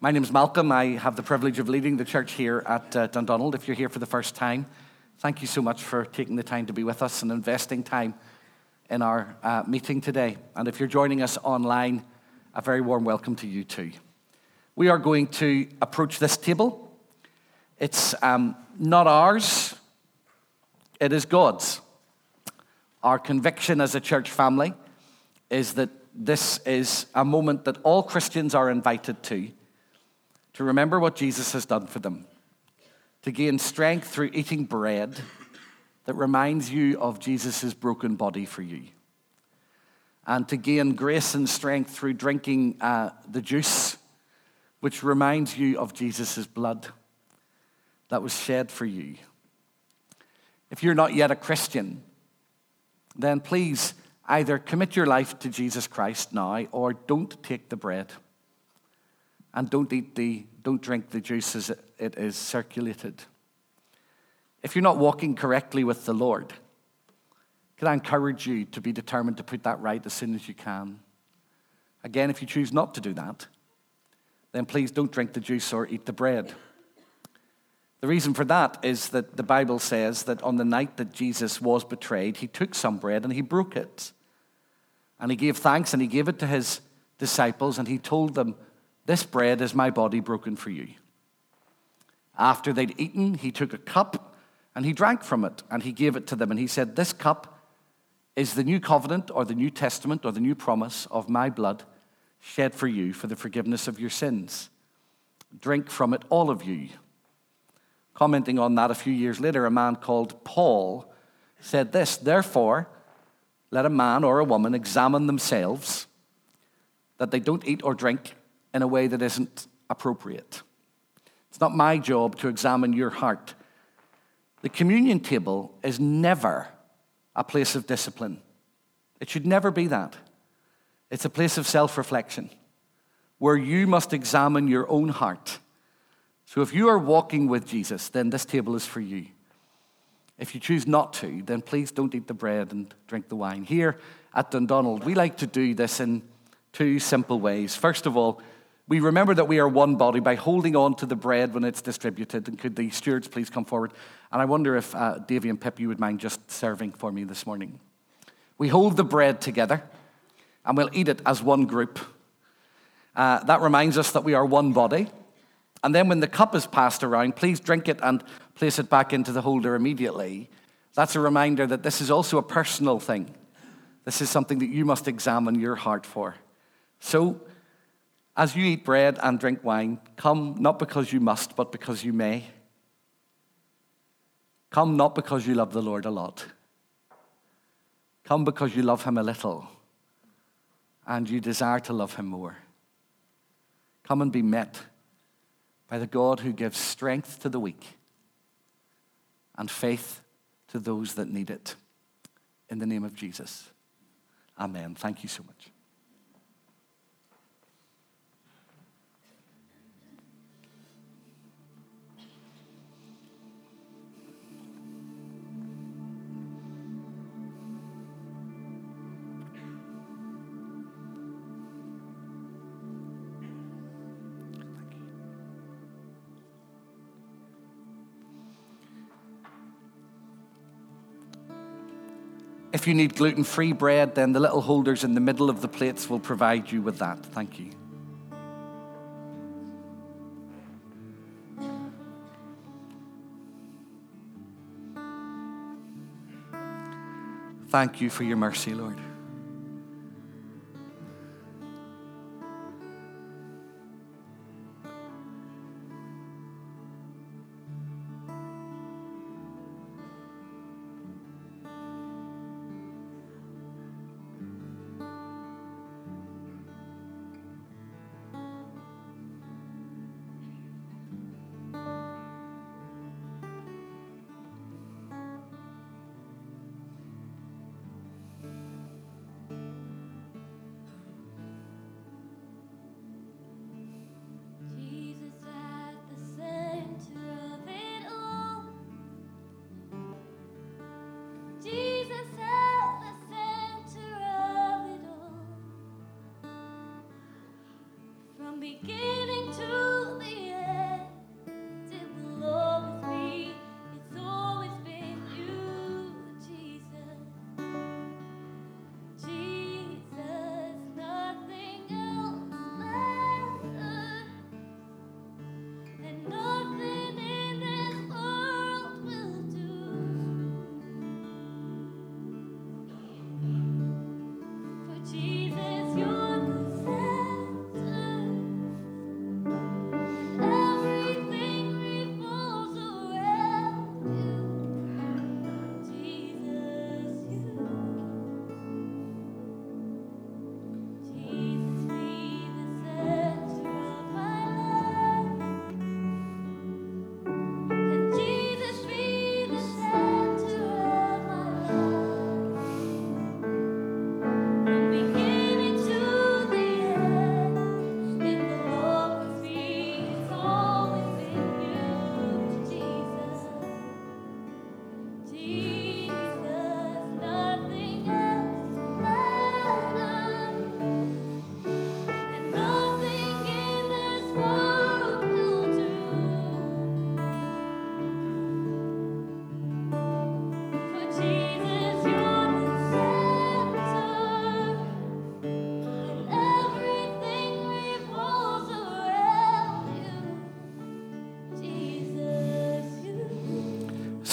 My name is Malcolm. I have the privilege of leading the church here at uh, Dundonald. If you're here for the first time, thank you so much for taking the time to be with us and investing time in our uh, meeting today. And if you're joining us online, a very warm welcome to you too. We are going to approach this table. It's um, not ours, it is God's. Our conviction as a church family is that this is a moment that all Christians are invited to, to remember what Jesus has done for them, to gain strength through eating bread that reminds you of Jesus' broken body for you, and to gain grace and strength through drinking uh, the juice, which reminds you of Jesus' blood that was shed for you. If you're not yet a Christian, then please either commit your life to Jesus Christ now or don't take the bread and don't eat the don't drink the juice as it is circulated. If you're not walking correctly with the Lord, can I encourage you to be determined to put that right as soon as you can? Again, if you choose not to do that, then please don't drink the juice or eat the bread. The reason for that is that the Bible says that on the night that Jesus was betrayed, he took some bread and he broke it. And he gave thanks and he gave it to his disciples and he told them, This bread is my body broken for you. After they'd eaten, he took a cup and he drank from it and he gave it to them and he said, This cup is the new covenant or the new testament or the new promise of my blood shed for you for the forgiveness of your sins. Drink from it, all of you. Commenting on that a few years later, a man called Paul said this Therefore, let a man or a woman examine themselves that they don't eat or drink in a way that isn't appropriate. It's not my job to examine your heart. The communion table is never a place of discipline. It should never be that. It's a place of self reflection where you must examine your own heart so if you are walking with Jesus, then this table is for you. If you choose not to, then please don't eat the bread and drink the wine. Here at Dundonald, we like to do this in two simple ways. First of all, we remember that we are one body by holding on to the bread when it's distributed. And could the stewards please come forward? And I wonder if uh, Davy and Pip, you would mind just serving for me this morning. We hold the bread together and we'll eat it as one group. Uh, that reminds us that we are one body. And then when the cup is passed around, please drink it and place it back into the holder immediately. That's a reminder that this is also a personal thing. This is something that you must examine your heart for. So, as you eat bread and drink wine, come not because you must, but because you may. Come not because you love the Lord a lot. Come because you love him a little and you desire to love him more. Come and be met by the God who gives strength to the weak and faith to those that need it. In the name of Jesus. Amen. Thank you so much. If you need gluten free bread, then the little holders in the middle of the plates will provide you with that. Thank you. Thank you for your mercy, Lord.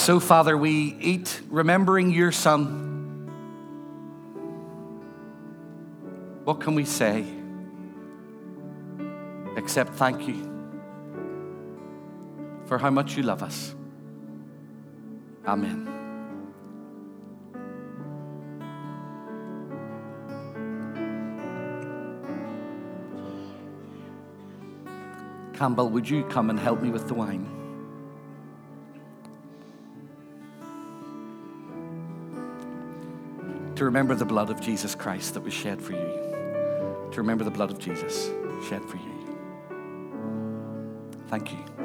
so, Father, we eat remembering your Son. What can we say except thank you for how much you love us? Amen. Campbell, would you come and help me with the wine? to remember the blood of Jesus Christ that was shed for you. To remember the blood of Jesus shed for you. Thank you.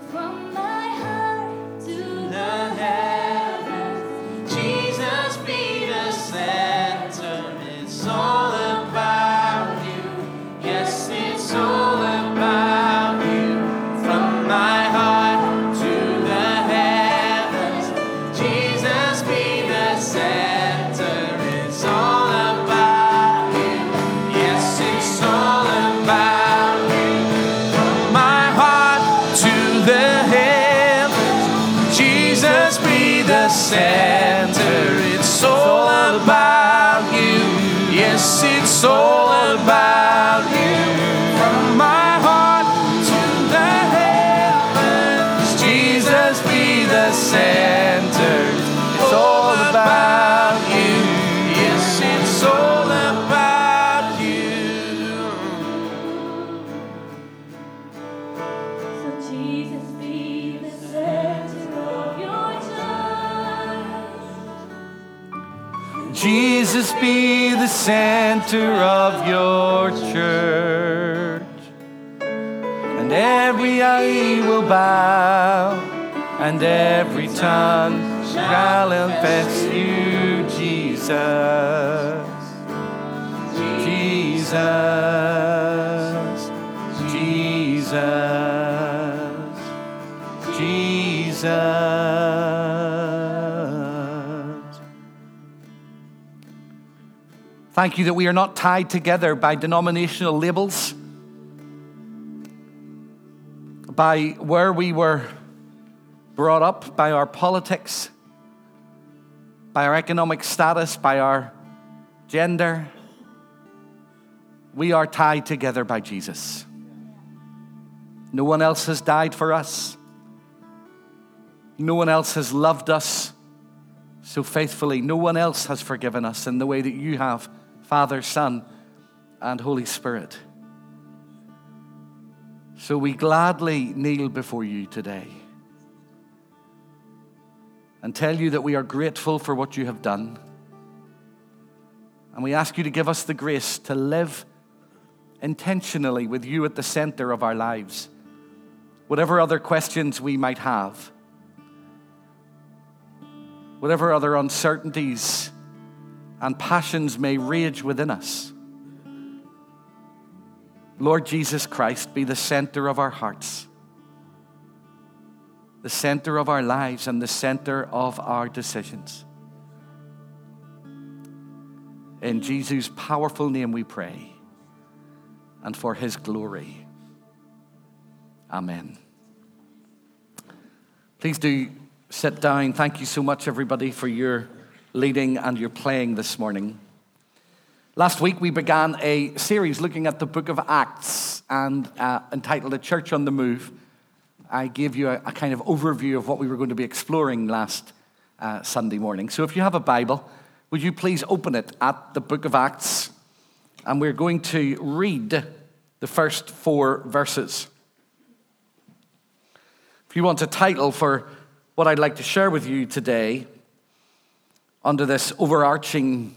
from my center of your church. And every eye will bow, and every tongue shall confess you, Jesus. Thank you that we are not tied together by denominational labels, by where we were brought up, by our politics, by our economic status, by our gender. We are tied together by Jesus. No one else has died for us. No one else has loved us so faithfully. No one else has forgiven us in the way that you have, Father, Son, and Holy Spirit. So we gladly kneel before you today and tell you that we are grateful for what you have done. And we ask you to give us the grace to live intentionally with you at the center of our lives. Whatever other questions we might have, whatever other uncertainties and passions may rage within us. Lord Jesus Christ, be the center of our hearts, the center of our lives, and the center of our decisions. In Jesus' powerful name we pray, and for his glory. Amen. Please do sit down. Thank you so much, everybody, for your leading and your playing this morning. Last week, we began a series looking at the book of Acts and uh, entitled A Church on the Move. I gave you a, a, kind of overview of what we were going to be exploring last uh, Sunday morning. So if you have a Bible, would you please open it at the book of Acts? And we're going to read the first four verses. If you want a title for what I'd like to share with you today, under this overarching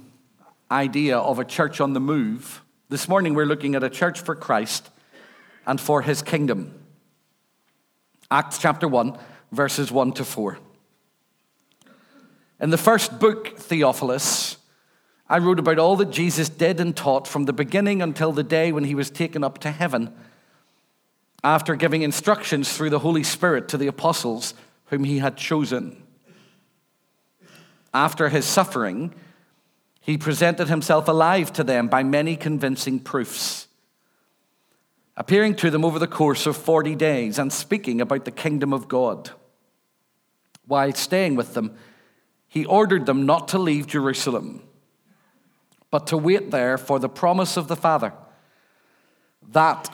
idea of a church on the move. This morning we're looking at a church for Christ and for his kingdom. Acts chapter 1, verses 1 to 4. In the first book, Theophilus, I wrote about all that Jesus did and taught from the beginning until the day when he was taken up to heaven, after giving instructions through the Holy Spirit to the apostles whom he had chosen. After his suffering, he presented himself alive to them by many convincing proofs, appearing to them over the course of 40 days and speaking about the kingdom of God. While staying with them, he ordered them not to leave Jerusalem, but to wait there for the promise of the Father. That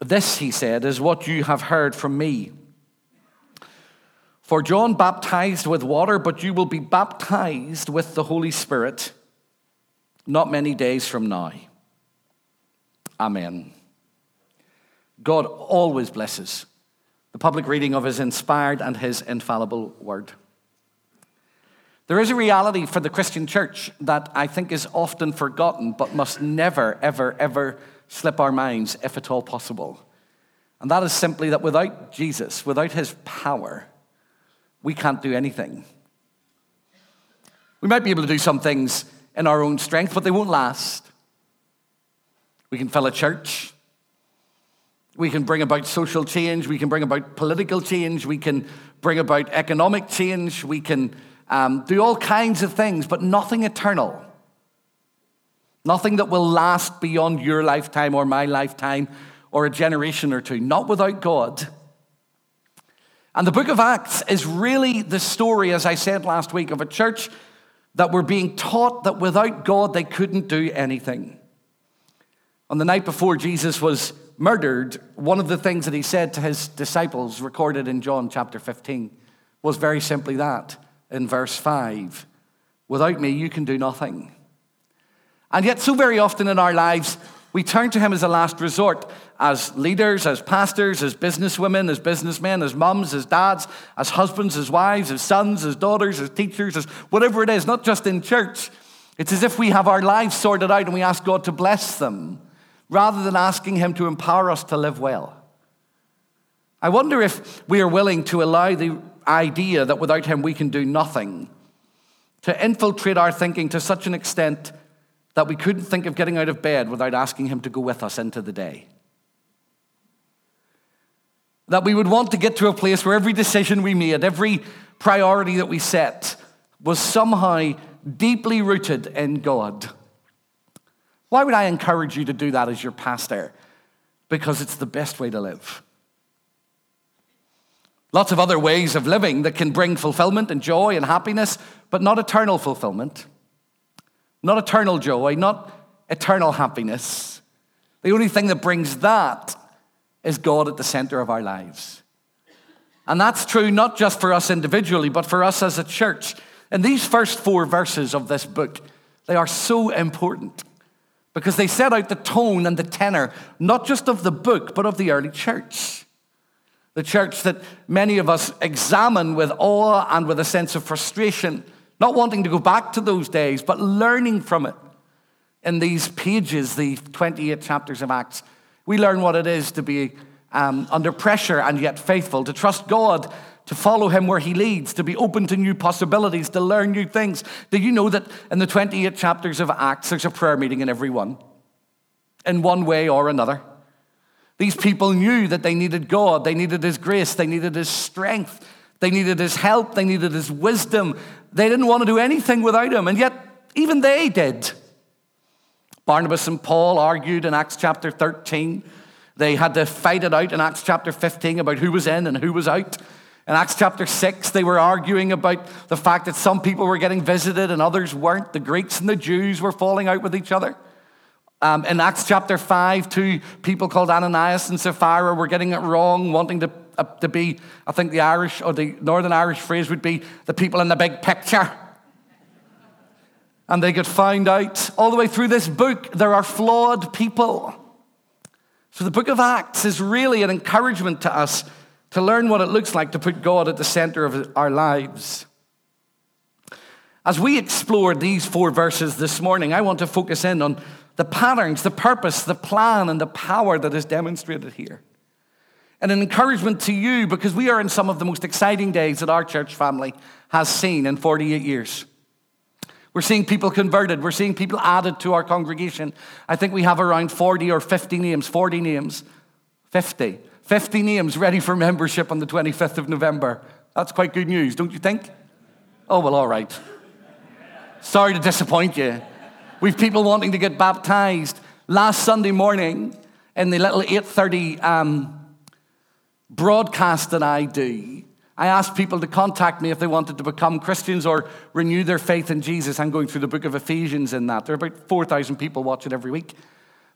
this, he said, is what you have heard from me. For John baptized with water, but you will be baptized with the Holy Spirit not many days from now. Amen. God always blesses the public reading of his inspired and his infallible word. There is a reality for the Christian church that I think is often forgotten, but must never, ever, ever slip our minds, if at all possible. And that is simply that without Jesus, without his power, we can't do anything. We might be able to do some things in our own strength, but they won't last. We can fill a church. We can bring about social change. We can bring about political change. We can bring about economic change. We can um, do all kinds of things, but nothing eternal. Nothing that will last beyond your lifetime or my lifetime or a generation or two. Not without God. And the book of Acts is really the story, as I said last week, of a church that were being taught that without God they couldn't do anything. On the night before Jesus was murdered, one of the things that he said to his disciples, recorded in John chapter 15, was very simply that in verse 5 Without me, you can do nothing. And yet, so very often in our lives, we turn to him as a last resort as leaders, as pastors, as businesswomen, as businessmen, as mums, as dads, as husbands, as wives, as sons, as daughters, as teachers, as whatever it is, not just in church. It's as if we have our lives sorted out and we ask God to bless them rather than asking Him to empower us to live well. I wonder if we are willing to allow the idea that without Him we can do nothing to infiltrate our thinking to such an extent that we couldn't think of getting out of bed without asking Him to go with us into the day. that we would want to get to a place where every decision we made, every priority that we set, was somehow deeply rooted in God. Why would I encourage you to do that as your pastor? Because it's the best way to live. Lots of other ways of living that can bring fulfillment and joy and happiness, but not eternal fulfillment, not eternal joy, not eternal happiness. The only thing that brings that is God at the center of our lives. And that's true not just for us individually, but for us as a church. And these first four verses of this book, they are so important because they set out the tone and the tenor, not just of the book, but of the early church. The church that many of us examine with awe and with a sense of frustration, not wanting to go back to those days, but learning from it. In these pages, the 28 chapters of Acts, we learn what it is to be um, under pressure and yet faithful, to trust God, to follow Him where He leads, to be open to new possibilities, to learn new things. Do you know that in the 28 chapters of Acts, there's a prayer meeting in every one, in one way or another? These people knew that they needed God, they needed His grace, they needed His strength, they needed His help, they needed His wisdom. They didn't want to do anything without Him, and yet even they did. Barnabas and Paul argued in Acts chapter 13. They had to fight it out in Acts chapter 15 about who was in and who was out. In Acts chapter 6, they were arguing about the fact that some people were getting visited and others weren't. The Greeks and the Jews were falling out with each other. Um, in Acts chapter 5, two people called Ananias and Sapphira were getting it wrong, wanting to, uh, to be, I think the Irish or the Northern Irish phrase would be the people in the big picture. And they could find out. All the way through this book, there are flawed people. So the book of Acts is really an encouragement to us to learn what it looks like to put God at the center of our lives. As we explore these four verses this morning, I want to focus in on the patterns, the purpose, the plan, and the power that is demonstrated here. And an encouragement to you because we are in some of the most exciting days that our church family has seen in 48 years. We're seeing people converted. We're seeing people added to our congregation. I think we have around 40 or 50 names, 40 names, 50, 50 names ready for membership on the 25th of November. That's quite good news, don't you think? Oh, well, all right. Sorry to disappoint you. We've people wanting to get baptized. Last Sunday morning, in the little 8:30 um, broadcast that I do, I asked people to contact me if they wanted to become Christians or renew their faith in Jesus. I'm going through the book of Ephesians in that. There are about 4,000 people watching every week.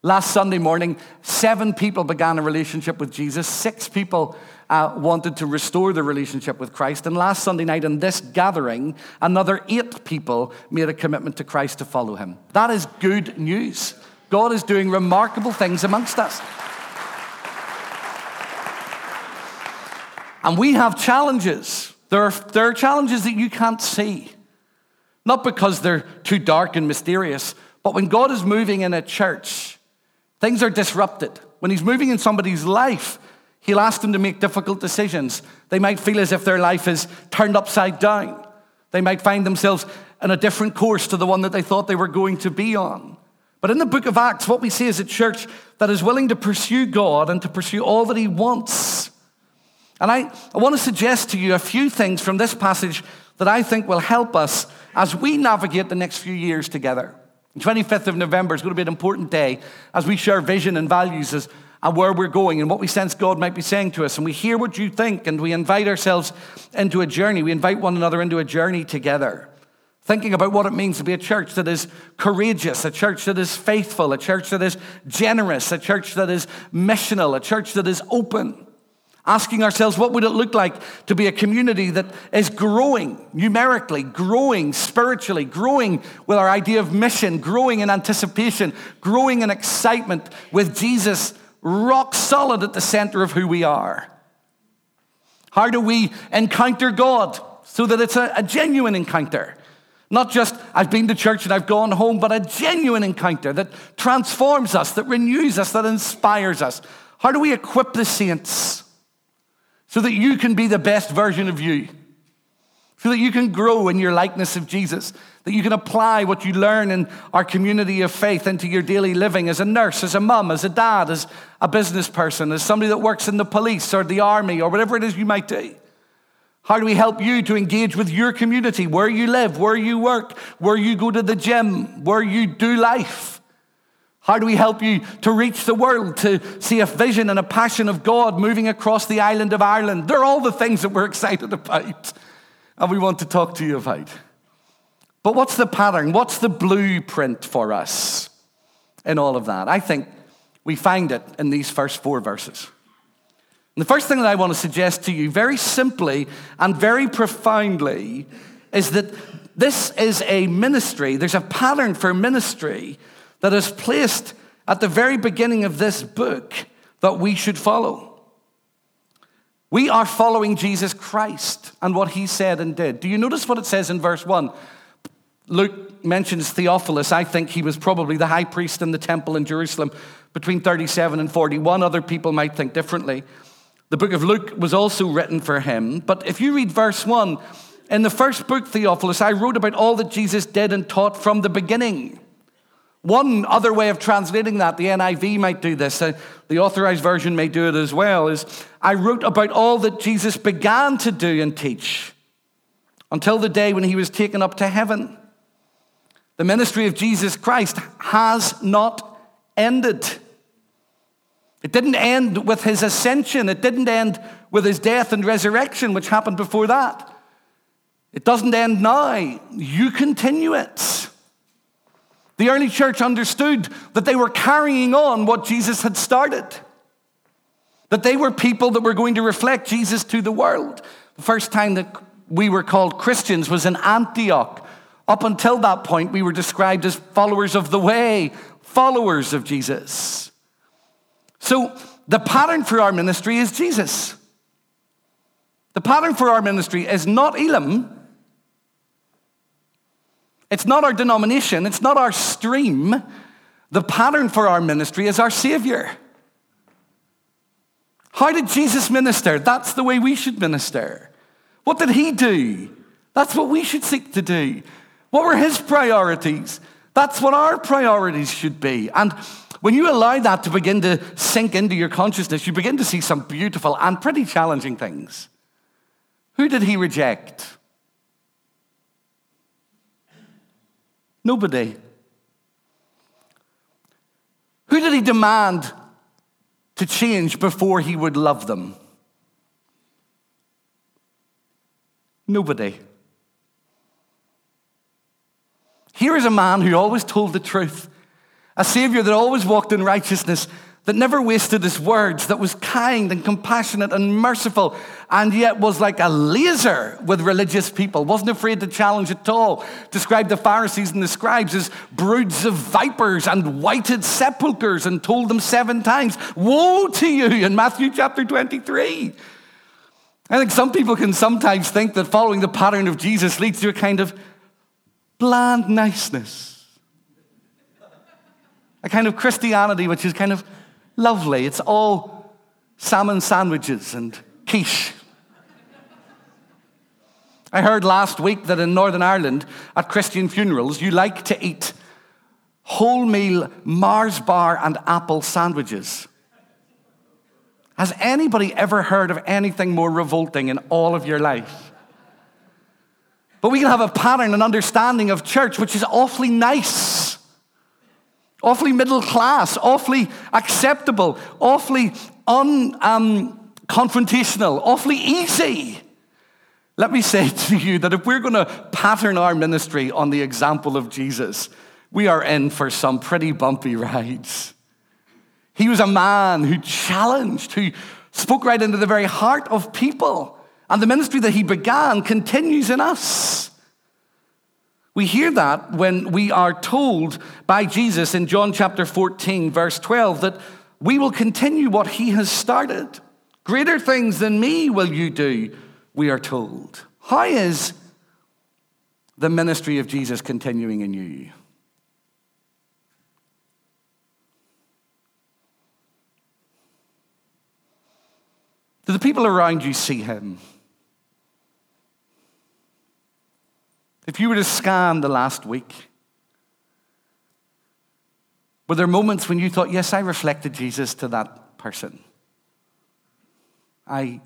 Last Sunday morning, seven people began a relationship with Jesus. Six people uh, wanted to restore the relationship with Christ. And last Sunday night in this gathering, another eight people made a commitment to Christ to follow him. That is good news. God is doing remarkable things amongst us. And we have challenges. There are, there are challenges that you can't see. Not because they're too dark and mysterious, but when God is moving in a church, Things are disrupted. When he's moving in somebody's life, he'll ask them to make difficult decisions. They might feel as if their life is turned upside down. They might find themselves in a different course to the one that they thought they were going to be on. But in the book of Acts, what we see is a church that is willing to pursue God and to pursue all that he wants. And I, I want to suggest to you a few things from this passage that I think will help us as we navigate the next few years together. The 25th of November is going to be an important day as we share vision and values as, and where we're going and what we sense God might be saying to us. And we hear what you think and we invite ourselves into a journey. We invite one another into a journey together. Thinking about what it means to be a church that is courageous, a church that is faithful, a church that is generous, a church that is missional, a church that is open asking ourselves what would it look like to be a community that is growing numerically growing spiritually growing with our idea of mission growing in anticipation growing in excitement with jesus rock solid at the center of who we are? How do we encounter god so that it's a, a genuine encounter? Not just I've been to church and I've gone home, but a genuine encounter that transforms us, that renews us, that inspires us. How do we equip the saints so that you can be the best version of you. so that you can grow in your likeness of Jesus, that you can apply what you learn in our community of faith into your daily living as a nurse, as a mum, as a dad, as a business person, as somebody that works in the police or the army or whatever it is you might do. How do we help you to engage with your community, where you live, where you work, where you go to the gym, where you do life? How do we help you to reach the world, to see a vision and a passion of God moving across the island of Ireland? They're all the things that we're excited about and we want to talk to you about. But what's the pattern? What's the blueprint for us in all of that? I think we find it in these first four verses. And the first thing that I want to suggest to you, very simply and very profoundly, is that this is a ministry, there's a pattern for ministry that is placed at the very beginning of this book that we should follow. We are following Jesus Christ and what he said and did. Do you notice what it says in verse 1? Luke mentions Theophilus. I think he was probably the high priest in the temple in Jerusalem between 37 and 41. Other people might think differently. The book of Luke was also written for him. But if you read verse 1, in the first book, Theophilus, I wrote about all that Jesus did and taught from the beginning. One other way of translating that, the NIV might do this, uh, the authorized version may do it as well, is I wrote about all that Jesus began to do and teach until the day when he was taken up to heaven. The ministry of Jesus Christ has not ended. It didn't end with his ascension, it didn't end with his death and resurrection, which happened before that. It doesn't end now. You continue it. The early church understood that they were carrying on what Jesus had started, that they were people that were going to reflect Jesus to the world. The first time that we were called Christians was in Antioch. Up until that point, we were described as followers of the way, followers of Jesus. So the pattern for our ministry is Jesus. The pattern for our ministry is not Elim, it's not our denomination, it's not our stream. The pattern for our ministry is our Savior. How did Jesus minister? That's the way we should minister. What did He do? That's what we should seek to do. What were His priorities? That's what our priorities should be. And when you allow that to begin to sink into your consciousness, you begin to see some beautiful and pretty challenging things. Who did He reject? Nobody. Who did he demand to change before he would love them? Nobody. Here is a man who always told the truth, a Savior that always walked in righteousness, that never wasted his words, that was kind and compassionate and merciful, and yet was like a laser with religious people, wasn't afraid to challenge at all. Described the Pharisees and the scribes as broods of vipers and whited sepulchres, and told them seven times, Woe to you in Matthew chapter 23. I think some people can sometimes think that following the pattern of Jesus leads to a kind of bland niceness, a kind of Christianity which is kind of lovely. It's all salmon sandwiches and quiche. I heard last week that in Northern Ireland, at Christian funerals, you like to eat wholemeal Mars bar and apple sandwiches. Has anybody ever heard of anything more revolting in all of your life? But we can have a pattern and understanding of church which is awfully nice awfully middle class, awfully acceptable, awfully unconfrontational, um, awfully easy. Let me say to you that if we're going to pattern our ministry on the example of Jesus, we are in for some pretty bumpy rides. He was a man who challenged, who spoke right into the very heart of people. And the ministry that he began continues in us. We hear that when we are told by Jesus in John chapter 14, verse 12, that we will continue what he has started. Greater things than me will you do, we are told. How is the ministry of Jesus continuing in you? Do the people around you see him? If you were to scan the last week, were there moments when you thought, yes, I reflected Jesus to that person? I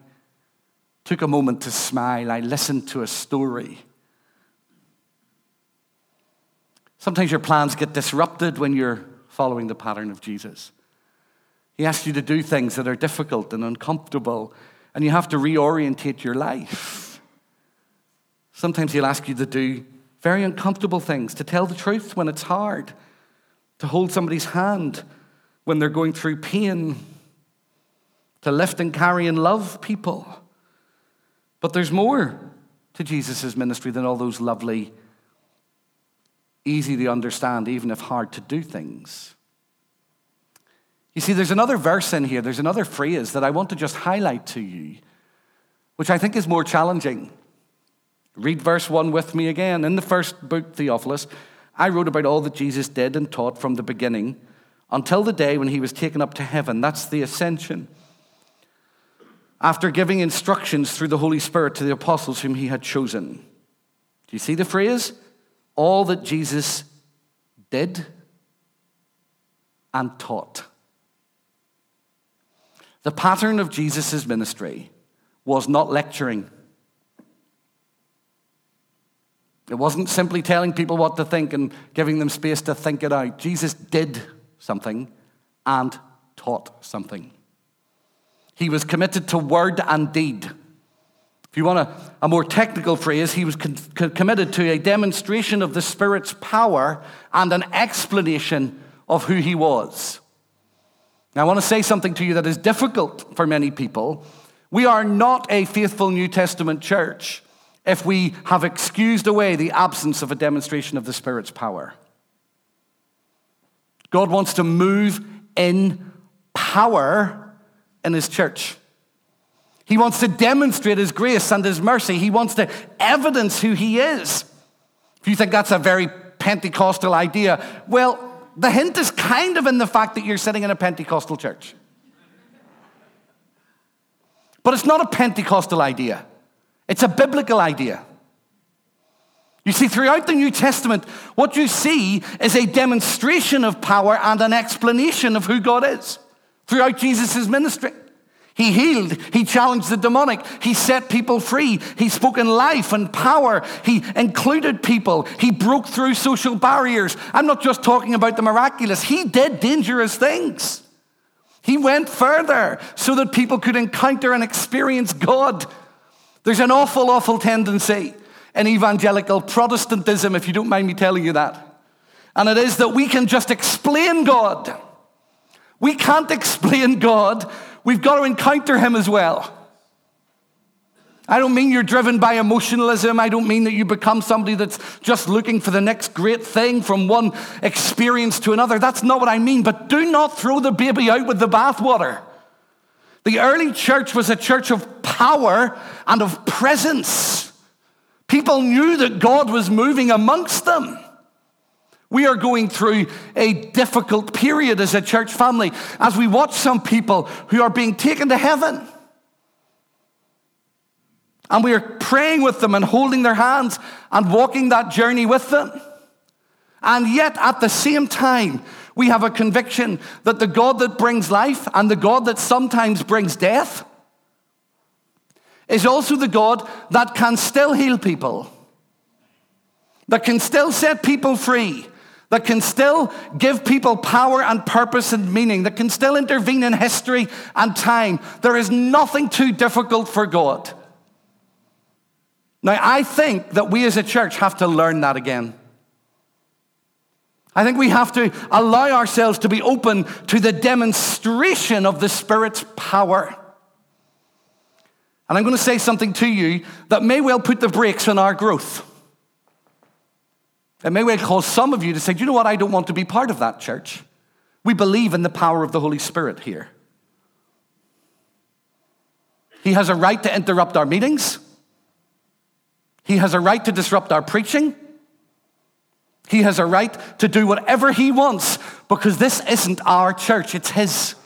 took a moment to smile. I listened to a story. Sometimes your plans get disrupted when you're following the pattern of Jesus. He asks you to do things that are difficult and uncomfortable, and you have to reorientate your life. Sometimes He'll ask you to do very uncomfortable things, to tell the truth when it's hard, to hold somebody's hand when they're going through pain, to lift and carry and love people. But there's more to Jesus' ministry than all those lovely, easy to understand, even if hard to do things. You see, there's another verse in here, there's another phrase that I want to just highlight to you, which I think is more challenging. Read verse 1 with me again. In the first book, Theophilus, I wrote about all that Jesus did and taught from the beginning until the day when he was taken up to heaven. That's the ascension. After giving instructions through the Holy Spirit to the apostles whom he had chosen. Do you see the phrase? All that Jesus did and taught. The pattern of Jesus' ministry was not lecturing. It wasn't simply telling people what to think and giving them space to think it out. Jesus did something and taught something. He was committed to word and deed. If you want a, a more technical phrase, he was con- committed to a demonstration of the Spirit's power and an explanation of who he was. Now, I want to say something to you that is difficult for many people. We are not a faithful New Testament church if we have excused away the absence of a demonstration of the Spirit's power. God wants to move in power in His church. He wants to demonstrate His grace and His mercy. He wants to evidence who He is. If you think that's a very Pentecostal idea, well, the hint is kind of in the fact that you're sitting in a Pentecostal church. But it's not a Pentecostal idea, it's a biblical idea. You see, throughout the New Testament, what you see is a demonstration of power and an explanation of who God is throughout Jesus' ministry. He healed. He challenged the demonic. He set people free. He spoke in life and power. He included people. He broke through social barriers. I'm not just talking about the miraculous. He did dangerous things. He went further so that people could encounter and experience God. There's an awful, awful tendency in evangelical Protestantism, if you don't mind me telling you that. And it is that we can just explain God. We can't explain God we've got to encounter him as well. I don't mean you're driven by emotionalism. I don't mean that you become somebody that's just looking for the next great thing from one experience to another. That's not what I mean. But do not throw the baby out with the bathwater. The early church was a church of power and of presence. People knew that God was moving amongst them. We are going through a difficult period as a church family as we watch some people who are being taken to heaven. And we are praying with them and holding their hands and walking that journey with them. And yet, at the same time, we have a conviction that the God that brings life and the God that sometimes brings death is also the God that can still heal people, that can still set people free, that can still give people power and purpose and meaning, that can still intervene in history and time. There is nothing too difficult for God. Now, I think that we as a church have to learn that again. I think we have to allow ourselves to be open to the demonstration of the Spirit's power. And I'm going to say something to you that may well put the brakes on our growth. It may well cause some of you to say, you know what? I don't want to be part of that church. We believe in the power of the Holy Spirit here. He has a right to interrupt our meetings. He has a right to disrupt our preaching. He has a right to do whatever he wants because this isn't our church, it's his.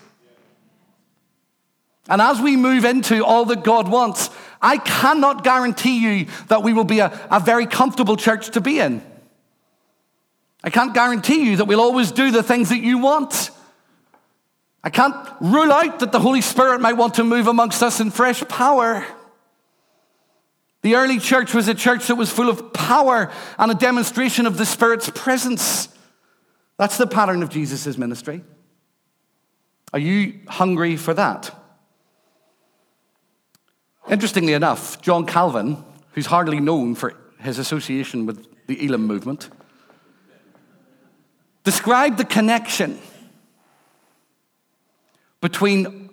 And as we move into all that God wants, I cannot guarantee you that we will be a, a very comfortable church to be in. I can't guarantee you that we'll always do the things that you want. I can't rule out that the Holy Spirit might want to move amongst us in fresh power. The early church was a church that was full of power and a demonstration of the Spirit's presence. That's the pattern of Jesus' ministry. Are you hungry for that? Interestingly enough, John Calvin, who's hardly known for his association with the Elim movement, described the connection between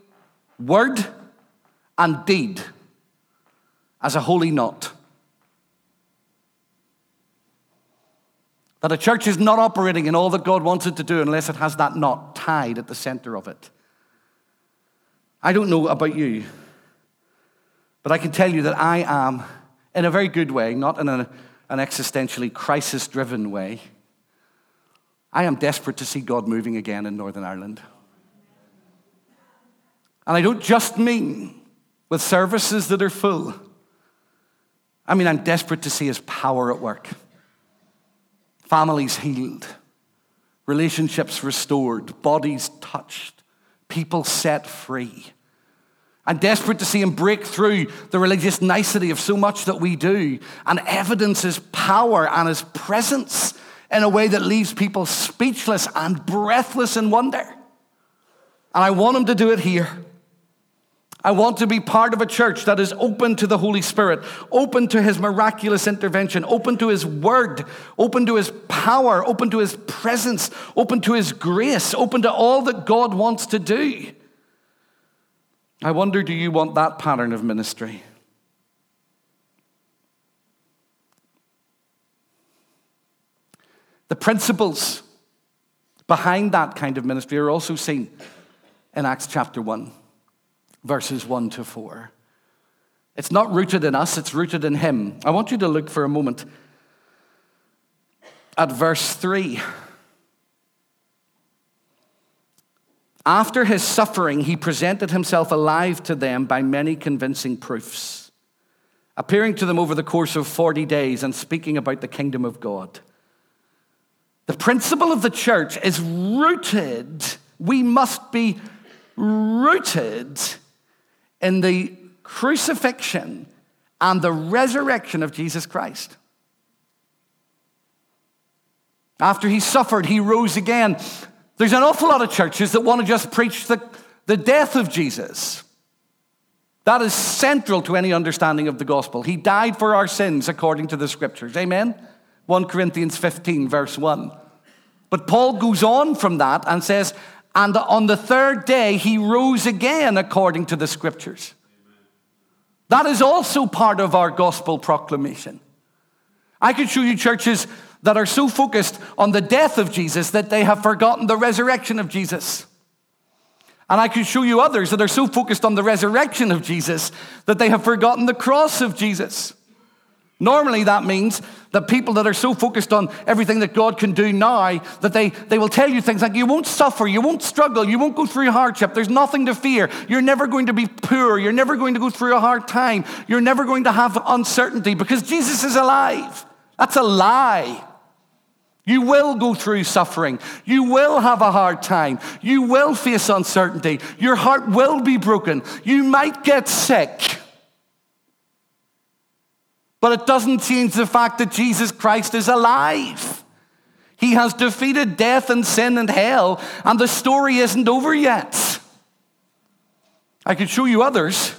word and deed as a holy knot. That a church is not operating in all that God wants it to do unless it has that knot tied at the center of it. I don't know about you, but I can tell you that I am, in a very good way, not in a, an existentially crisis driven way, I am desperate to see God moving again in Northern Ireland. And I don't just mean with services that are full. I mean, I'm desperate to see his power at work. Families healed, relationships restored, bodies touched, people set free. I'm desperate to see him break through the religious nicety of so much that we do and evidence his power and his presence in a way that leaves people speechless and breathless in wonder. And I want him to do it here. I want to be part of a church that is open to the Holy Spirit, open to His miraculous intervention, open to His word, open to His power, open to His presence, open to His grace, open to all that God wants to do. I wonder do you want that pattern of ministry? The principles behind that kind of ministry are also seen in Acts chapter 1, verses 1 to 4. It's not rooted in us, it's rooted in Him. I want you to look for a moment at verse 3. After his suffering, he presented himself alive to them by many convincing proofs, appearing to them over the course of 40 days and speaking about the kingdom of God. The principle of the church is rooted, we must be rooted in the crucifixion and the resurrection of Jesus Christ. After he suffered, he rose again. There's an awful lot of churches that want to just preach the, the death of Jesus. That is central to any understanding of the gospel. He died for our sins according to the scriptures. Amen? 1 Corinthians 15, verse 1. But Paul goes on from that and says, and on the third day he rose again according to the scriptures. That is also part of our gospel proclamation. I could show you churches that are so focused on the death of Jesus that they have forgotten the resurrection of Jesus. And I could show you others that are so focused on the resurrection of Jesus that they have forgotten the cross of Jesus. Normally, that means that people that are so focused on everything that God can do now that they, they will tell you things like, you won't suffer, you won't struggle, you won't go through hardship, there's nothing to fear, you're never going to be poor, you're never going to go through a hard time, you're never going to have uncertainty because Jesus is alive. That's a lie. You will go through suffering. You will have a hard time. You will face uncertainty. Your heart will be broken. You might get sick. But it doesn't change the fact that Jesus Christ is alive. He has defeated death and sin and hell, and the story isn't over yet. I could show you others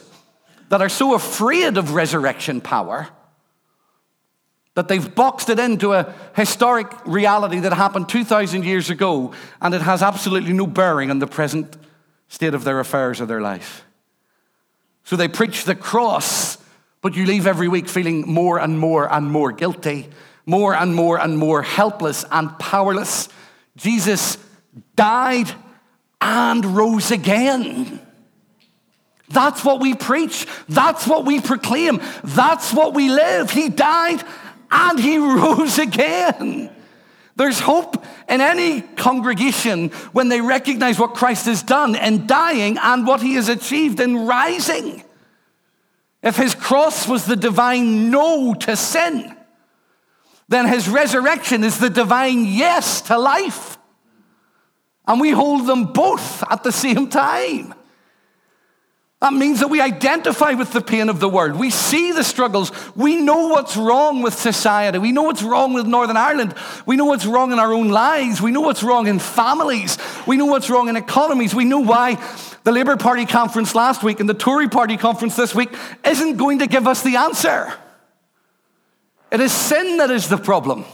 that are so afraid of resurrection power that they've boxed it into a historic reality that happened 2,000 years ago, and it has absolutely no bearing on the present state of their affairs or their life. So they preach the cross but you leave every week feeling more and more and more guilty, more and more and more helpless and powerless. Jesus died and rose again. That's what we preach. That's what we proclaim. That's what we live. He died and he rose again. There's hope in any congregation when they recognize what Christ has done in dying and what he has achieved in rising. If his cross was the divine no to sin, then his resurrection is the divine yes to life. And we hold them both at the same time. That means that we identify with the pain of the world. We see the struggles. We know what's wrong with society. We know what's wrong with Northern Ireland. We know what's wrong in our own lives. We know what's wrong in families. We know what's wrong in economies. We know why the Labour Party conference last week and the Tory Party conference this week isn't going to give us the answer. It is sin that is the problem.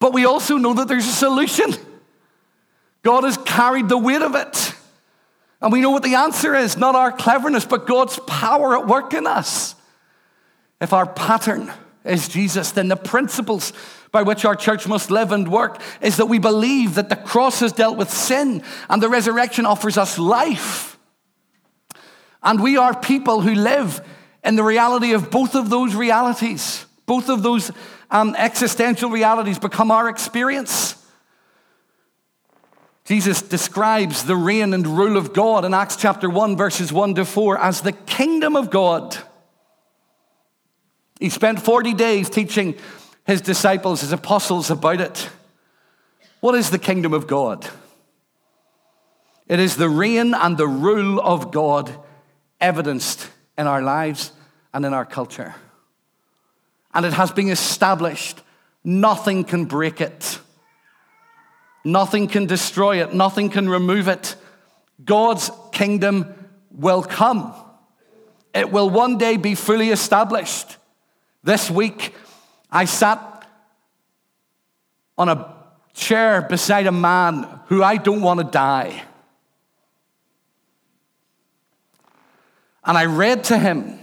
But we also know that there's a solution. God has carried the weight of it. And we know what the answer is not our cleverness, but God's power at work in us. If our pattern is Jesus, then the principles by which our church must live and work is that we believe that the cross has dealt with sin and the resurrection offers us life. And we are people who live in the reality of both of those realities. Both of those um, existential realities become our experience. Jesus describes the reign and rule of God in Acts chapter 1, verses 1 to 4, as the kingdom of God. He spent 40 days teaching his disciples, his apostles, about it. What is the kingdom of God? It is the reign and the rule of God evidenced in our lives and in our culture. And it has been established. Nothing can break it. Nothing can destroy it, nothing can remove it. God's kingdom will come. It will one day be fully established. This week, I sat on a chair beside a man who I don't want to die. And I read to him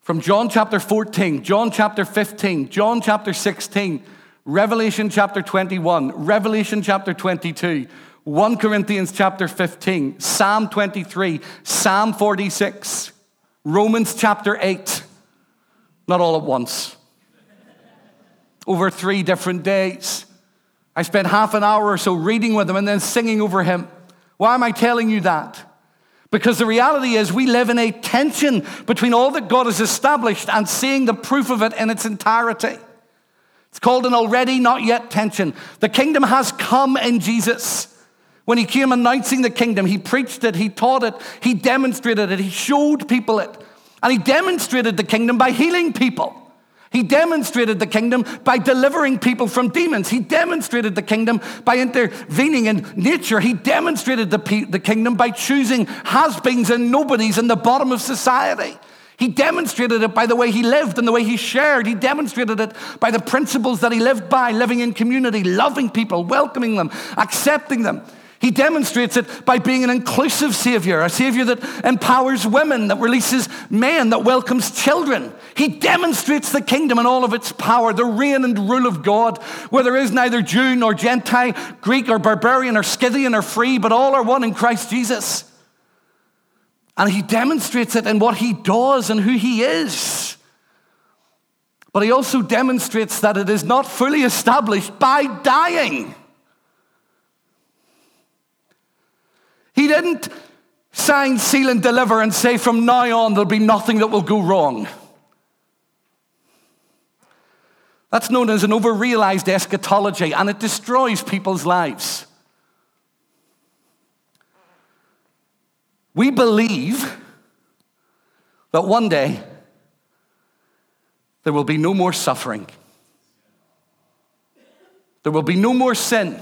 from John chapter 14, John chapter 15, John chapter 16, Revelation chapter 21, Revelation chapter 22, 1 Corinthians chapter 15, Psalm 23, Psalm 46, Romans chapter 8. Not all at once. Over three different days. I spent half an hour or so reading with him and then singing over him. Why am I telling you that? Because the reality is, we live in a tension between all that God has established and seeing the proof of it in its entirety. It's called an already not yet tension. The kingdom has come in Jesus. When he came announcing the kingdom, he preached it, he taught it, he demonstrated it, he showed people it. And he demonstrated the kingdom by healing people. He demonstrated the kingdom by delivering people from demons. He demonstrated the kingdom by intervening in nature. He demonstrated the, the kingdom by choosing has beens and nobodies in the bottom of society. He demonstrated it by the way he lived and the way he shared. He demonstrated it by the principles that he lived by, living in community, loving people, welcoming them, accepting them. He demonstrates it by being an inclusive Savior, a Savior that empowers women, that releases men, that welcomes children. He demonstrates the kingdom and all of its power, the reign and rule of God, where there is neither Jew nor Gentile, Greek or barbarian or Scythian or free, but all are one in Christ Jesus. And he demonstrates it in what he does and who he is. But he also demonstrates that it is not fully established by dying. He didn't sign, seal, and deliver and say, from now on, there'll be nothing that will go wrong. That's known as an over-realized eschatology, and it destroys people's lives. We believe that one day there will be no more suffering. There will be no more sin.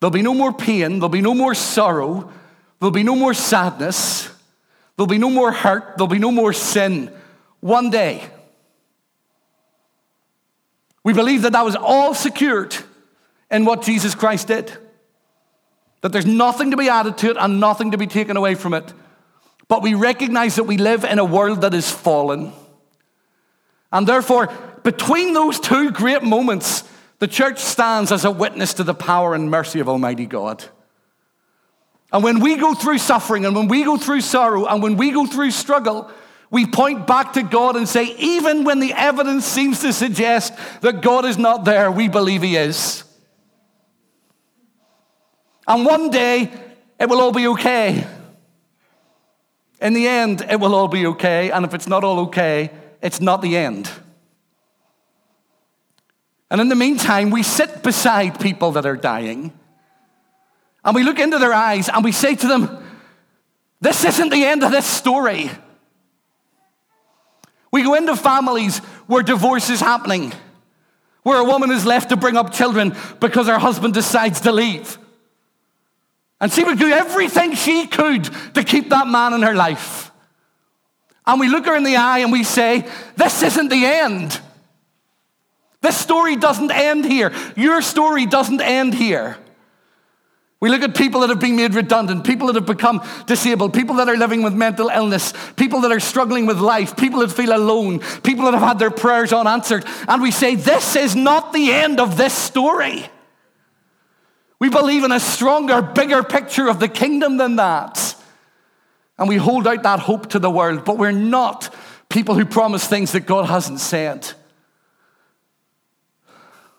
There'll be no more pain. There'll be no more sorrow. There'll be no more sadness. There'll be no more hurt. There'll be no more sin. One day. We believe that that was all secured in what Jesus Christ did. That there's nothing to be added to it and nothing to be taken away from it. But we recognize that we live in a world that is fallen. And therefore, between those two great moments, the church stands as a witness to the power and mercy of Almighty God. And when we go through suffering and when we go through sorrow and when we go through struggle, we point back to God and say, even when the evidence seems to suggest that God is not there, we believe He is. And one day, it will all be okay. In the end, it will all be okay, and if it's not all okay, it's not the end. And in the meantime, we sit beside people that are dying, and we look into their eyes and we say to them, This isn't the end of this story. We go into families where divorce is happening, where a woman is left to bring up children because her husband decides to leave. And she would do everything she could to keep that man in her life. And we look her in the eye and we say, This isn't the end. This story doesn't end here. Your story doesn't end here. We look at people that have been made redundant, people that have become disabled, people that are living with mental illness, people that are struggling with life, people that feel alone, people that have had their prayers unanswered, and we say, This is not the end of this story. We believe in a stronger, bigger picture of the kingdom than that. And we hold out that hope to the world, but we're not people who promise things that God hasn't said.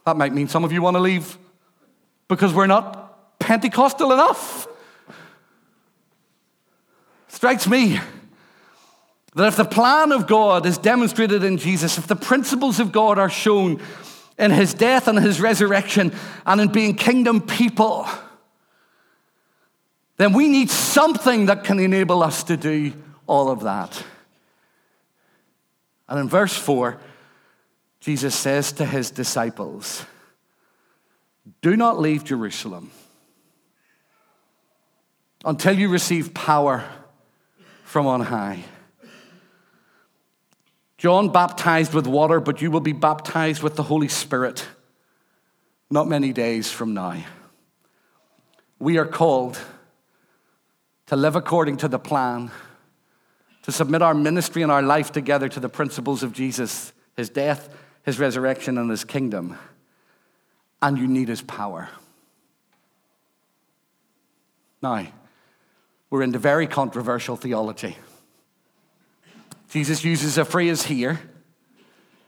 That might mean some of you want to leave because we're not Pentecostal enough. Strikes me that if the plan of God is demonstrated in Jesus, if the principles of God are shown in his death and his resurrection and in being kingdom people, then we need something that can enable us to do all of that. And in verse 4, Jesus says to his disciples, Do not leave Jerusalem until you receive power from on high. John baptized with water, but you will be baptized with the Holy Spirit not many days from now. We are called to live according to the plan, to submit our ministry and our life together to the principles of Jesus, his death, his resurrection, and his kingdom. And you need his power. Now, we're into very controversial theology. Jesus uses a phrase here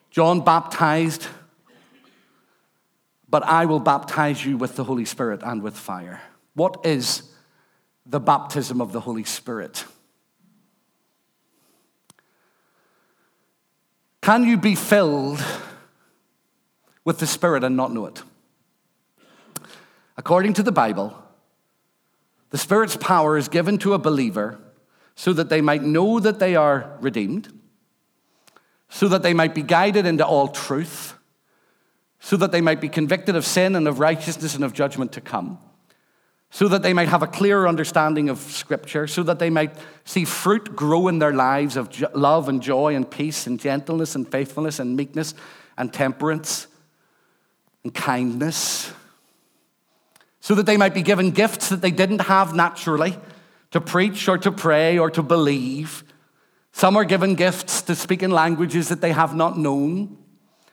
John baptized, but I will baptize you with the Holy Spirit and with fire. What is the baptism of the Holy Spirit? Can you be filled with the Spirit and not know it? According to the Bible, the Spirit's power is given to a believer so that they might know that they are redeemed, so that they might be guided into all truth, so that they might be convicted of sin and of righteousness and of judgment to come, so that they might have a clearer understanding of Scripture, so that they might see fruit grow in their lives of love and joy and peace and gentleness and faithfulness and meekness and temperance and kindness, so that they might be given gifts that they didn't have naturally to preach or to pray or to believe. Some are given gifts to speak in languages that they have not known.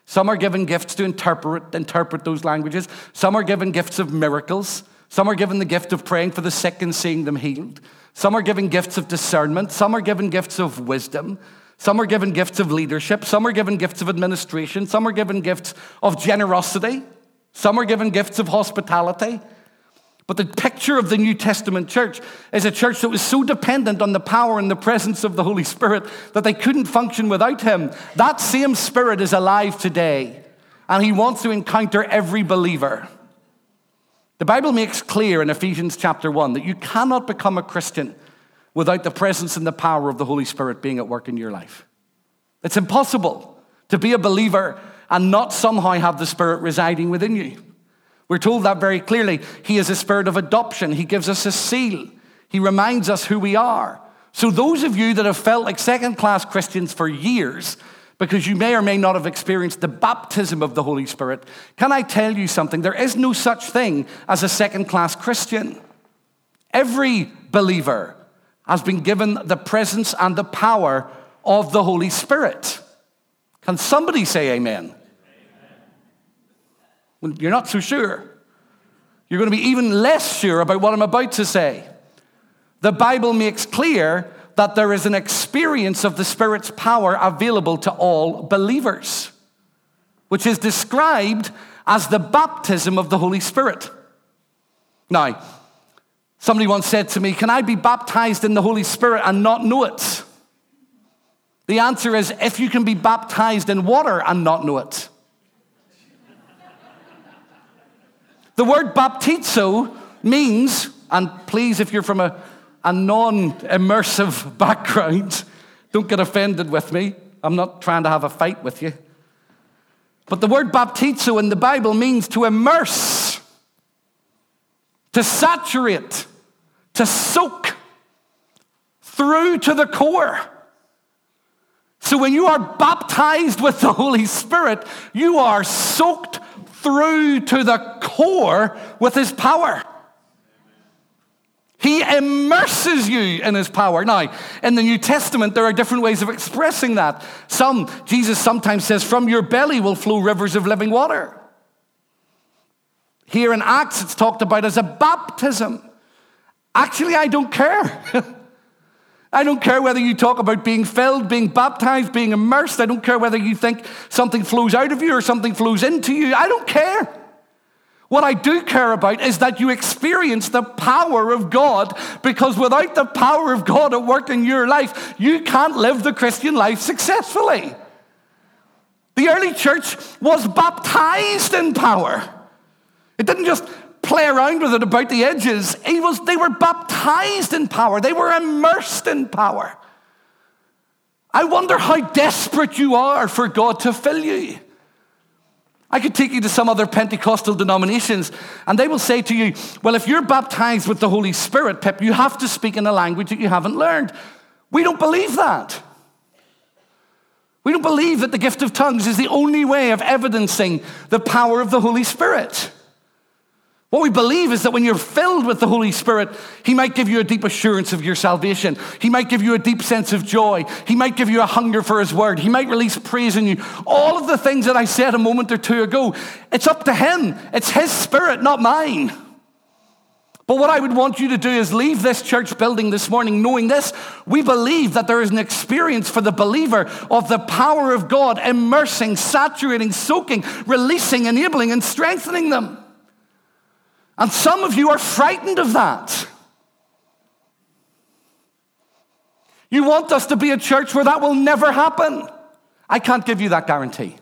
Some are given gifts to interpret, interpret those languages. Some are given gifts of miracles. Some are given the gift of praying for the sick and seeing them healed. Some are given gifts of discernment. Some are given gifts of wisdom. Some are given gifts of leadership. Some are given gifts of administration. Some are given gifts of generosity. Some are given gifts of hospitality. But the picture of the New Testament church is a church that was so dependent on the power and the presence of the Holy Spirit that they couldn't function without Him. That same Spirit is alive today, and He wants to encounter every believer. The Bible makes clear in Ephesians chapter 1 that you cannot become a Christian without the presence and the power of the Holy Spirit being at work in your life. It's impossible to be a believer and not somehow have the Spirit residing within you. We're told that very clearly. He is a spirit of adoption, He gives us a seal, He reminds us who we are. So, those of you that have felt like second class Christians for years, because you may or may not have experienced the baptism of the Holy Spirit, can I tell you something? There is no such thing as a second class Christian. Every believer has been given the presence and the power of the Holy Spirit. Can somebody say amen? You're not so sure. You're going to be even less sure about what I'm about to say. The Bible makes clear that there is an experience of the Spirit's power available to all believers, which is described as the baptism of the Holy Spirit. Now, Somebody once said to me, Can I be baptized in the Holy Spirit and not know it? The answer is if you can be baptized in water and not know it. The word baptizo means, and please, if you're from a, a non immersive background, don't get offended with me. I'm not trying to have a fight with you. But the word baptizo in the Bible means to immerse, to saturate, to soak through to the core. So when you are baptized with the Holy Spirit, you are soaked through to the core with His power. He immerses you in his power. Now, in the New Testament, there are different ways of expressing that. Some, Jesus sometimes says, from your belly will flow rivers of living water. Here in Acts, it's talked about as a baptism. Actually, I don't care. I don't care whether you talk about being filled, being baptized, being immersed. I don't care whether you think something flows out of you or something flows into you. I don't care. What I do care about is that you experience the power of God because without the power of God at work in your life, you can't live the Christian life successfully. The early church was baptized in power. It didn't just play around with it about the edges. He was, they were baptized in power, they were immersed in power. I wonder how desperate you are for God to fill you. I could take you to some other Pentecostal denominations, and they will say to you, Well, if you're baptized with the Holy Spirit, Pip, you have to speak in a language that you haven't learned. We don't believe that. We don't believe that the gift of tongues is the only way of evidencing the power of the Holy Spirit. What we believe is that when you're filled with the Holy Spirit, He might give you a deep assurance of your salvation. He might give you a deep sense of joy. He might give you a hunger for His word. He might release praise in you. All of the things that I said a moment or two ago, it's up to Him. It's His Spirit, not mine. But what I would want you to do is leave this church building this morning knowing this. We believe that there is an experience for the believer of the power of God immersing, saturating, soaking, releasing, enabling, and strengthening them. And some of you are frightened of that. You want us to be a church where that will never happen. I can't give you that guarantee.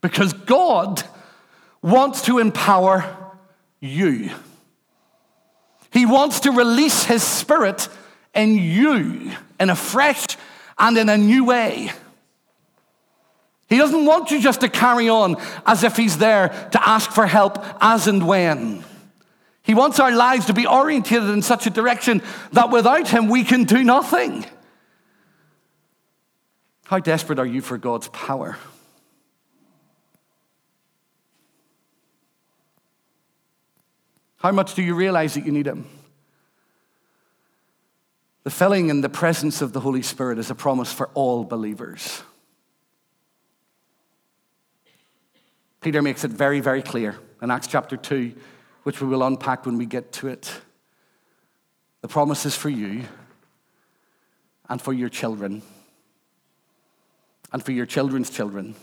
Because God wants to empower you. He wants to release His Spirit in you in a fresh and in a new way. He doesn't want you just to carry on as if He's there to ask for help as and when. He wants our lives to be orientated in such a direction that without Him we can do nothing. How desperate are you for God's power? How much do you realize that you need Him? The filling and the presence of the Holy Spirit is a promise for all believers. Peter makes it very, very clear in Acts chapter 2, which we will unpack when we get to it. The promise is for you and for your children and for your children's children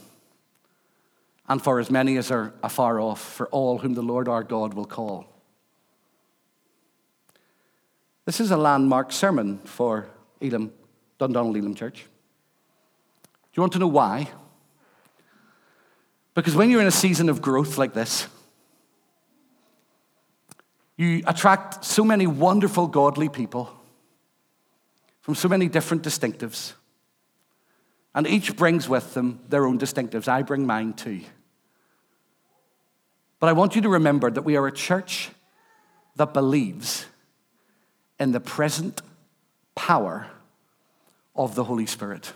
and for as many as are afar off, for all whom the Lord our God will call. This is a landmark sermon for Elim, Dundonald Elim Church. Do you want to know why? Because when you're in a season of growth like this, you attract so many wonderful, godly people from so many different distinctives. And each brings with them their own distinctives. I bring mine too. But I want you to remember that we are a church that believes in the present power of the Holy Spirit.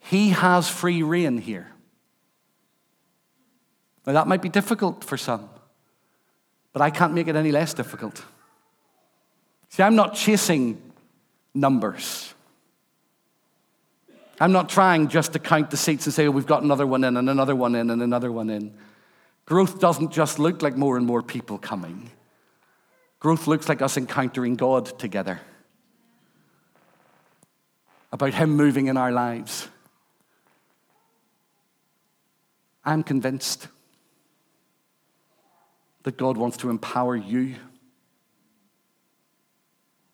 He has free reign here. Now, that might be difficult for some, but I can't make it any less difficult. See, I'm not chasing numbers. I'm not trying just to count the seats and say, oh, we've got another one in and another one in and another one in. Growth doesn't just look like more and more people coming. Growth looks like us encountering God together, about Him moving in our lives. I'm convinced that God wants to empower you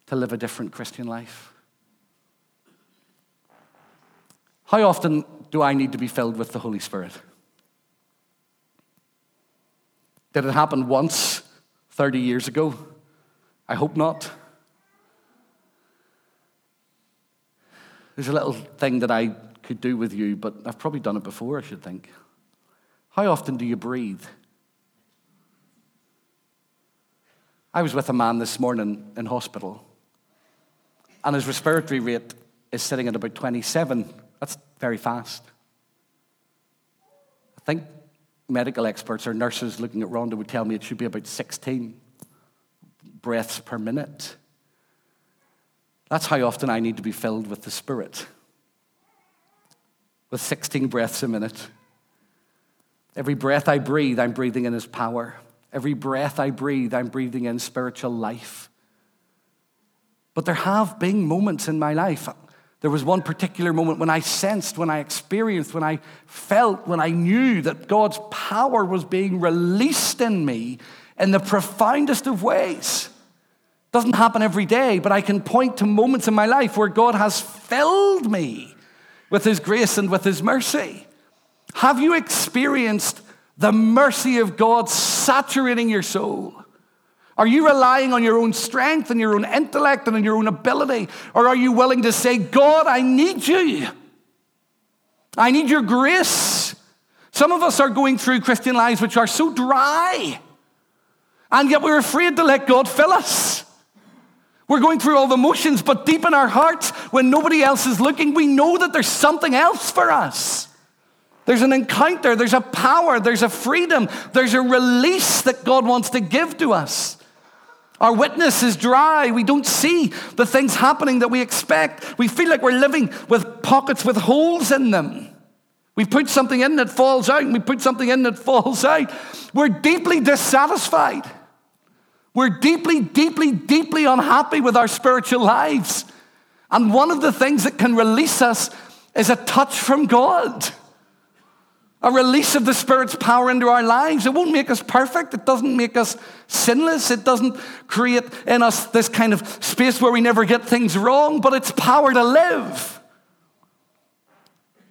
to live a different Christian life? How often do I need to be filled with the Holy Spirit? Did it happen once 30 years ago? I hope not. There's a little thing that I could do with you, but I've probably done it before, I should think. How often do you breathe? I was with a man this morning in hospital, and his respiratory rate is sitting at about 27. That's very fast. I think medical experts or nurses looking at Rhonda would tell me it should be about 16 breaths per minute. That's how often I need to be filled with the Spirit. With 16 breaths a minute. Every breath I breathe, I'm breathing in His power. Every breath I breathe, I'm breathing in spiritual life. But there have been moments in my life. There was one particular moment when I sensed, when I experienced, when I felt, when I knew that God's power was being released in me in the profoundest of ways. Doesn't happen every day, but I can point to moments in my life where God has filled me with His grace and with His mercy. Have you experienced the mercy of God saturating your soul? Are you relying on your own strength and your own intellect and on your own ability? Or are you willing to say, God, I need you? I need your grace. Some of us are going through Christian lives which are so dry, and yet we're afraid to let God fill us. We're going through all the motions, but deep in our hearts, when nobody else is looking, we know that there's something else for us. There's an encounter, there's a power, there's a freedom, there's a release that God wants to give to us. Our witness is dry. We don't see the things happening that we expect. We feel like we're living with pockets with holes in them. We put something in that falls out, and we put something in that falls out. We're deeply dissatisfied. We're deeply, deeply, deeply unhappy with our spiritual lives. And one of the things that can release us is a touch from God a release of the Spirit's power into our lives. It won't make us perfect. It doesn't make us sinless. It doesn't create in us this kind of space where we never get things wrong, but it's power to live.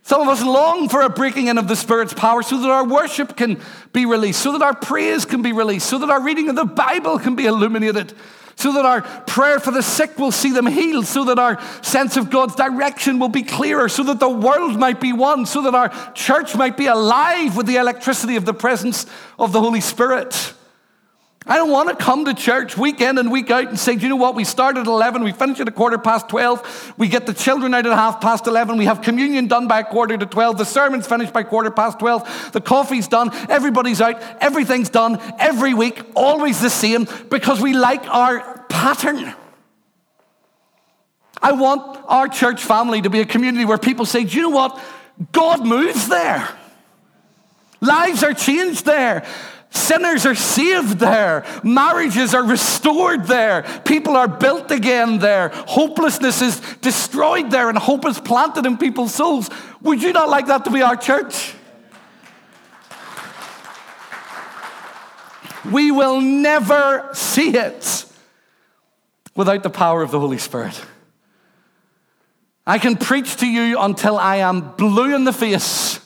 Some of us long for a breaking in of the Spirit's power so that our worship can be released, so that our praise can be released, so that our reading of the Bible can be illuminated, so that our prayer for the sick will see them healed, so that our sense of God's direction will be clearer, so that the world might be one, so that our church might be alive with the electricity of the presence of the Holy Spirit. I don't want to come to church week in and week out and say, do you know what? We start at 11, we finish at a quarter past 12, we get the children out at half past 11, we have communion done by a quarter to 12, the sermon's finished by quarter past 12, the coffee's done, everybody's out, everything's done every week, always the same, because we like our pattern. I want our church family to be a community where people say, do you know what? God moves there. Lives are changed there. Sinners are saved there. Marriages are restored there. People are built again there. Hopelessness is destroyed there, and hope is planted in people's souls. Would you not like that to be our church? We will never see it without the power of the Holy Spirit. I can preach to you until I am blue in the face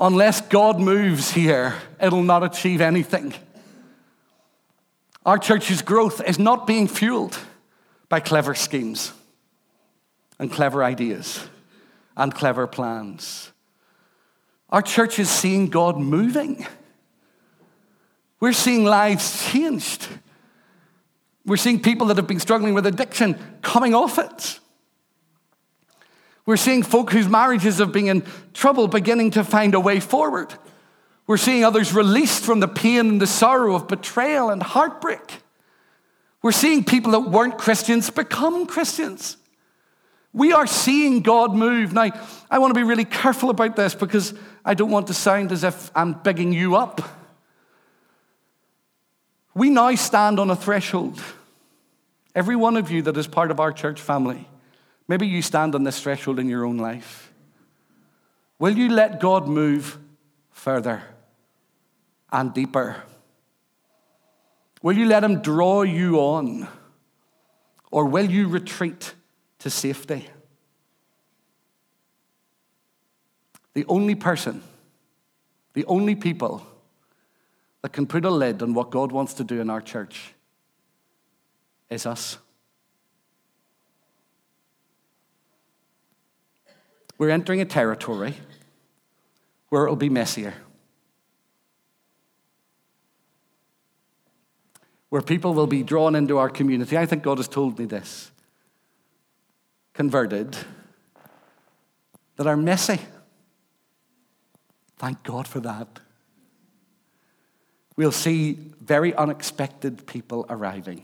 unless God moves here, it'll not achieve anything. Our church's growth is not being fueled by clever schemes and clever ideas and clever plans. Our church is seeing God moving. We're seeing lives changed. We're seeing people that have been struggling with addiction coming off it. We're seeing folk whose marriages have been in trouble beginning to find a way forward. We're seeing others released from the pain and the sorrow of betrayal and heartbreak. We're seeing people that weren't Christians become Christians. We are seeing God move. Now, I want to be really careful about this because I don't want to sound as if I'm bigging you up. We now stand on a threshold. Every one of you that is part of our church family Maybe you stand on this threshold in your own life. Will you let God move further and deeper Will you let Him draw you on? Or will you retreat to safety? The only person, the only people that can put a lid on what God wants to do in our church is us. We're entering a territory where it'll be messier. Where people will be drawn into our community. I think God has told me this. Converted, that are messy. Thank God for that. We'll see very unexpected people arriving.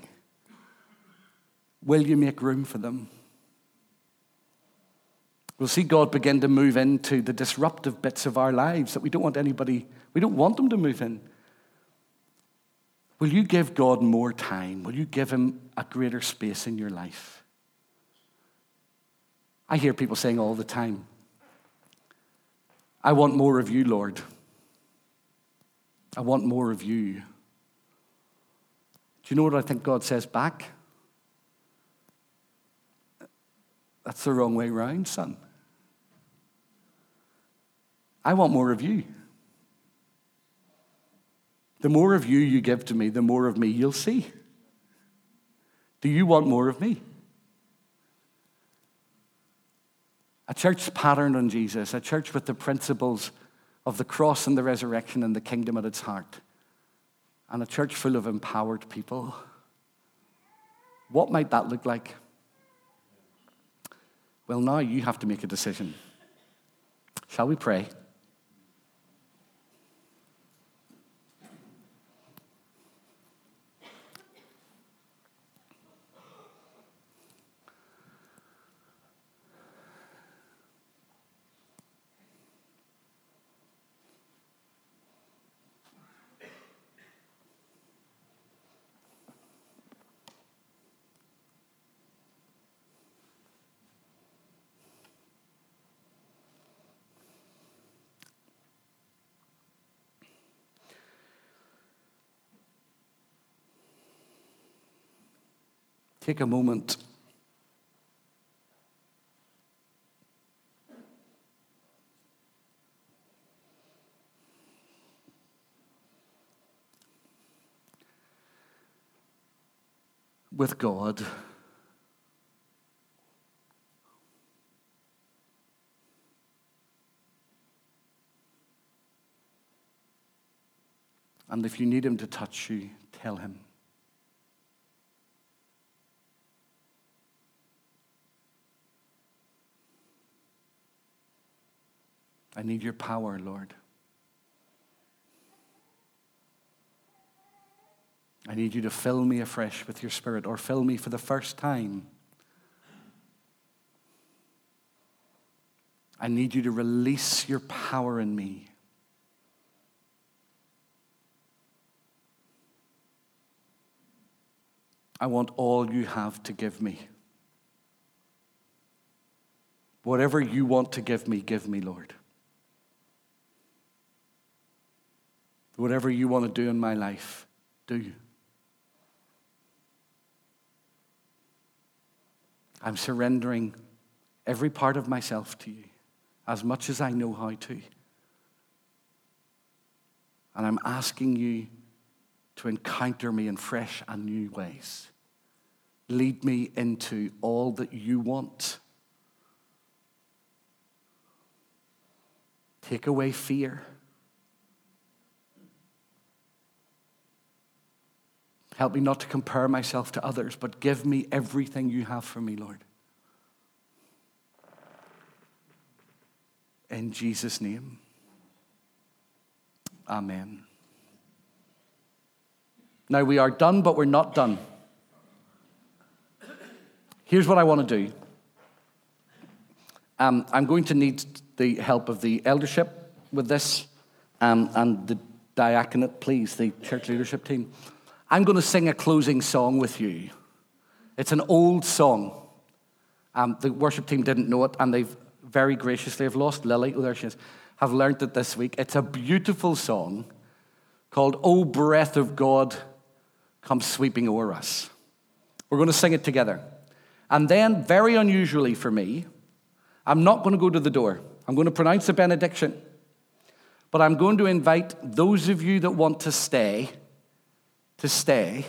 Will you make room for them? We'll see God begin to move into the disruptive bits of our lives that we don't want anybody, we don't want them to move in. Will you give God more time? Will you give Him a greater space in your life? I hear people saying all the time, I want more of you, Lord. I want more of you. Do you know what I think God says back? That's the wrong way round, son. I want more of you. The more of you you give to me, the more of me you'll see. Do you want more of me? A church patterned on Jesus, a church with the principles of the cross and the resurrection and the kingdom at its heart, and a church full of empowered people. What might that look like? Well, now you have to make a decision. Shall we pray? Take a moment. With God. And if you need Him to touch you, tell Him. I need your power, Lord. I need you to fill me afresh with your spirit or fill me for the first time. I need you to release your power in me. I want all you have to give me. Whatever you want to give me, give me, Lord. Whatever you want to do in my life, do. You. I'm surrendering every part of myself to you as much as I know how to. And I'm asking you to encounter me in fresh and new ways. Lead me into all that you want. Take away fear. Help me not to compare myself to others, but give me everything you have for me, Lord. In Jesus' name. Amen. Now we are done, but we're not done. Here's what I want to do um, I'm going to need the help of the eldership with this um, and the diaconate, please, the church leadership team. I'm going to sing a closing song with you. It's an old song. Um, the worship team didn't know it, and they've very graciously, have lost Lily, oh, there she is, have learned it this week. It's a beautiful song called O Breath of God, Come sweeping over us. We're going to sing it together. And then, very unusually for me, I'm not going to go to the door. I'm going to pronounce a benediction. But I'm going to invite those of you that want to stay to stay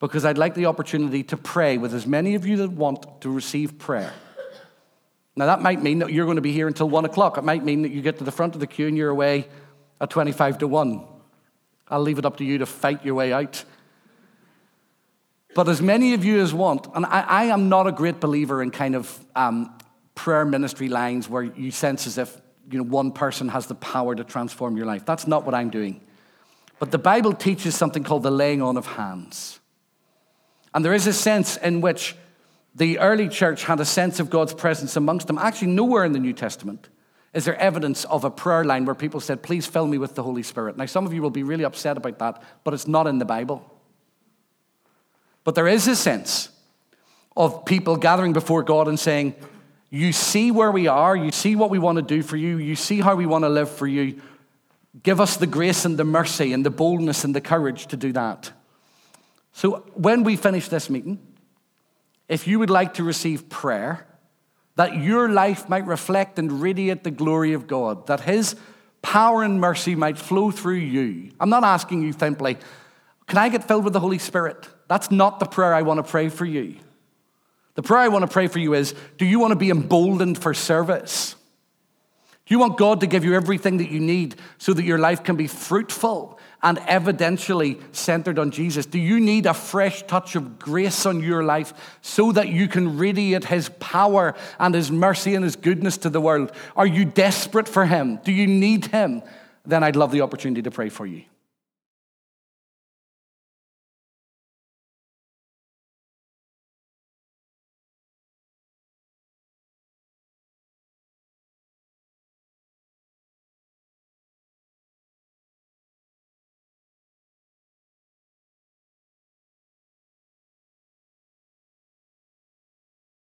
because I'd like the opportunity to pray with as many of you that want to receive prayer. Now, that might mean that you're going to be here until one o'clock. It might mean that you get to the front of the queue and you're away at 25 to 1. I'll leave it up to you to fight your way out. But as many of you as want, and I, I am not a great believer in kind of um, prayer ministry lines where you sense as if you know, one person has the power to transform your life. That's not what I'm doing. But the Bible teaches something called the laying on of hands. And there is a sense in which the early church had a sense of God's presence amongst them. Actually, nowhere in the New Testament is there evidence of a prayer line where people said, Please fill me with the Holy Spirit. Now, some of you will be really upset about that, but it's not in the Bible. But there is a sense of people gathering before God and saying, You see where we are, you see what we want to do for you, you see how we want to live for you. Give us the grace and the mercy and the boldness and the courage to do that. So, when we finish this meeting, if you would like to receive prayer, that your life might reflect and radiate the glory of God, that His power and mercy might flow through you. I'm not asking you simply, can I get filled with the Holy Spirit? That's not the prayer I want to pray for you. The prayer I want to pray for you is do you want to be emboldened for service? You want God to give you everything that you need so that your life can be fruitful and evidentially centered on Jesus? Do you need a fresh touch of grace on your life so that you can radiate His power and His mercy and His goodness to the world? Are you desperate for Him? Do you need Him? Then I'd love the opportunity to pray for you.